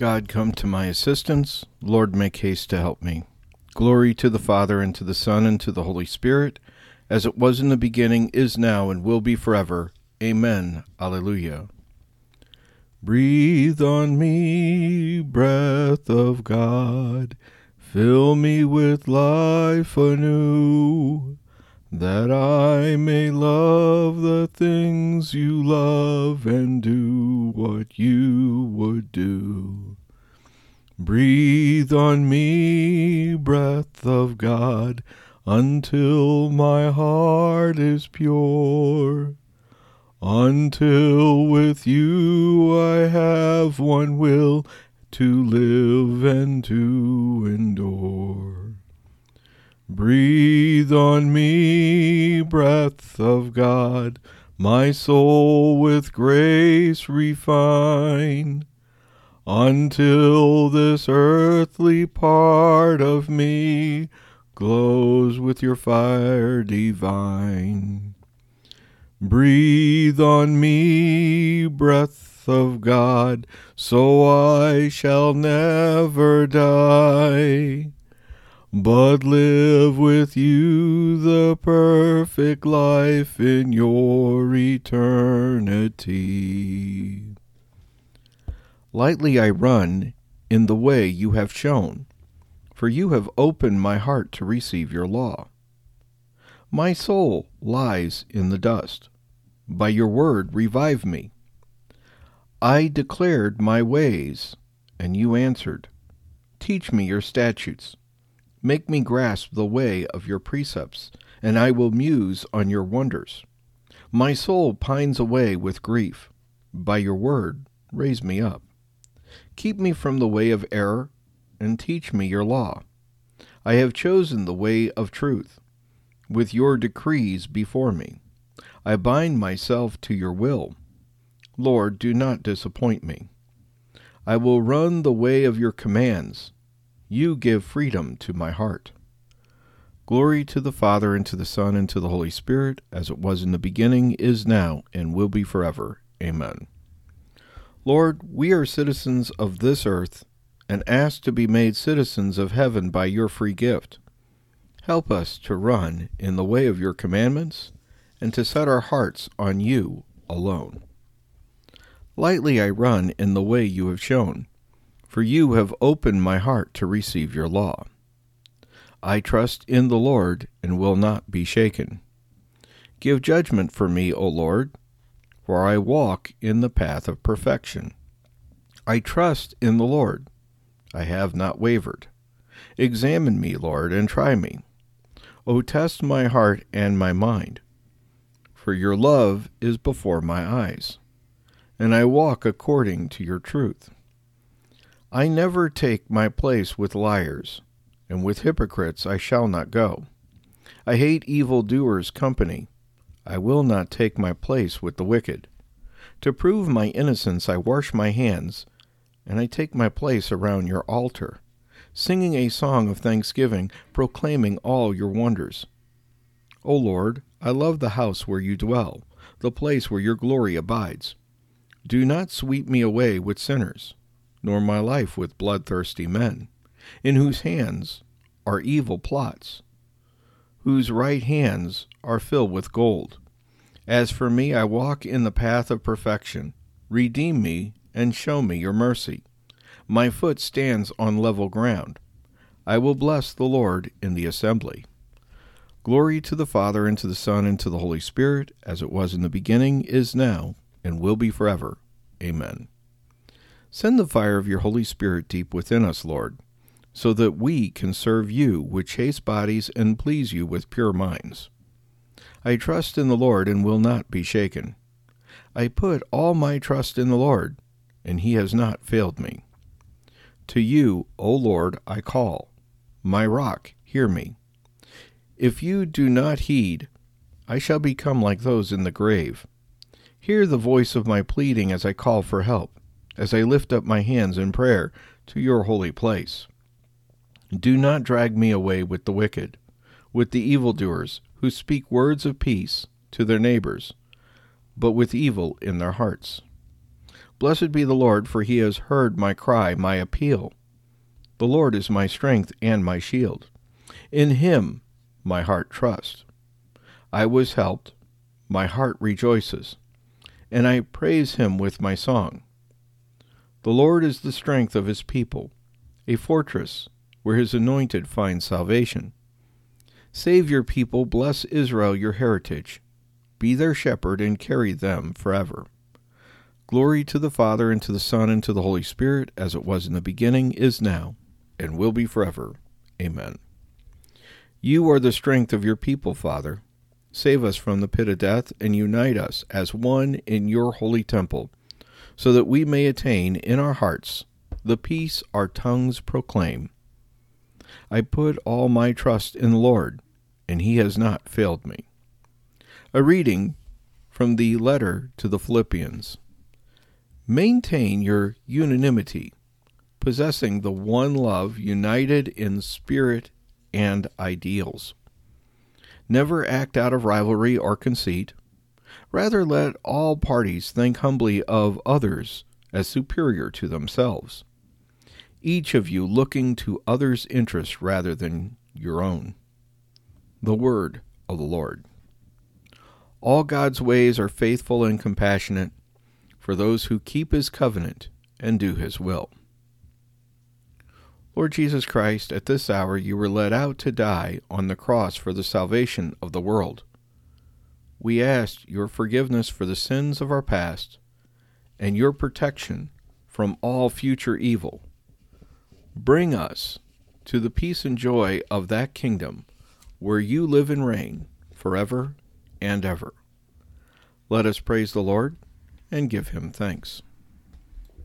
God, come to my assistance. Lord, make haste to help me. Glory to the Father, and to the Son, and to the Holy Spirit, as it was in the beginning, is now, and will be forever. Amen. Alleluia. Breathe on me, breath of God. Fill me with life anew, that I may love the things you love and do what you would do. Breathe on me, breath of God, until my heart is pure. Until with you I have one will to live and to endure. Breathe on me, breath of God, my soul with grace refine, until this earthly part of me glows with your fire divine. Breathe on me, breath of God, so I shall never die, but live with you the perfect life in your eternity. Lightly I run in the way you have shown, for you have opened my heart to receive your law. My soul lies in the dust. By your word, revive me. I declared my ways, and you answered. Teach me your statutes. Make me grasp the way of your precepts, and I will muse on your wonders. My soul pines away with grief. By your word, raise me up. Keep me from the way of error, and teach me your law. I have chosen the way of truth, with your decrees before me. I bind myself to your will Lord, do not disappoint me. I will run the way of your commands. You give freedom to my heart. Glory to the Father, and to the Son, and to the Holy Spirit, as it was in the beginning, is now, and will be forever. Amen. Lord, we are citizens of this earth, and ask to be made citizens of heaven by your free gift. Help us to run in the way of your commandments, and to set our hearts on you alone. Lightly I run in the way you have shown, for you have opened my heart to receive your law. I trust in the Lord and will not be shaken. Give judgment for me, O Lord, for I walk in the path of perfection. I trust in the Lord. I have not wavered. Examine me, Lord, and try me. O test my heart and my mind, for your love is before my eyes and I walk according to your truth. I never take my place with liars, and with hypocrites I shall not go. I hate evil doers' company. I will not take my place with the wicked. To prove my innocence, I wash my hands, and I take my place around your altar, singing a song of thanksgiving, proclaiming all your wonders. O Lord, I love the house where you dwell, the place where your glory abides. Do not sweep me away with sinners, nor my life with bloodthirsty men, in whose hands are evil plots, whose right hands are filled with gold. As for me, I walk in the path of perfection. Redeem me and show me your mercy. My foot stands on level ground. I will bless the Lord in the assembly. Glory to the Father, and to the Son, and to the Holy Spirit, as it was in the beginning, is now, and will be forever. Amen. Send the fire of your Holy Spirit deep within us, Lord, so that we can serve you with chaste bodies and please you with pure minds. I trust in the Lord and will not be shaken. I put all my trust in the Lord, and he has not failed me. To you, O Lord, I call. My rock, hear me. If you do not heed, I shall become like those in the grave. Hear the voice of my pleading as I call for help, as I lift up my hands in prayer to your holy place. Do not drag me away with the wicked, with the evildoers who speak words of peace to their neighbors, but with evil in their hearts. Blessed be the Lord, for he has heard my cry, my appeal. The Lord is my strength and my shield. In him my heart trusts. I was helped, my heart rejoices, and I praise him with my song. The Lord is the strength of his people, a fortress where his anointed finds salvation. Save your people, bless Israel your heritage. Be their shepherd and carry them forever. Glory to the Father, and to the Son, and to the Holy Spirit, as it was in the beginning, is now, and will be forever. Amen. You are the strength of your people, Father. Save us from the pit of death, and unite us as one in your holy temple, so that we may attain in our hearts the peace our tongues proclaim. I put all my trust in the Lord, and he has not failed me. A reading from the letter to the Philippians. Maintain your unanimity, possessing the one love, united in spirit and ideals. Never act out of rivalry or conceit. Rather, let all parties think humbly of others as superior to themselves each of you looking to others' interests rather than your own. The Word of the Lord. All God's ways are faithful and compassionate for those who keep His covenant and do His will. Lord Jesus Christ, at this hour you were led out to die on the cross for the salvation of the world. We ask your forgiveness for the sins of our past and your protection from all future evil Bring us to the peace and joy of that kingdom where you live and reign forever and ever. Let us praise the Lord and give him thanks.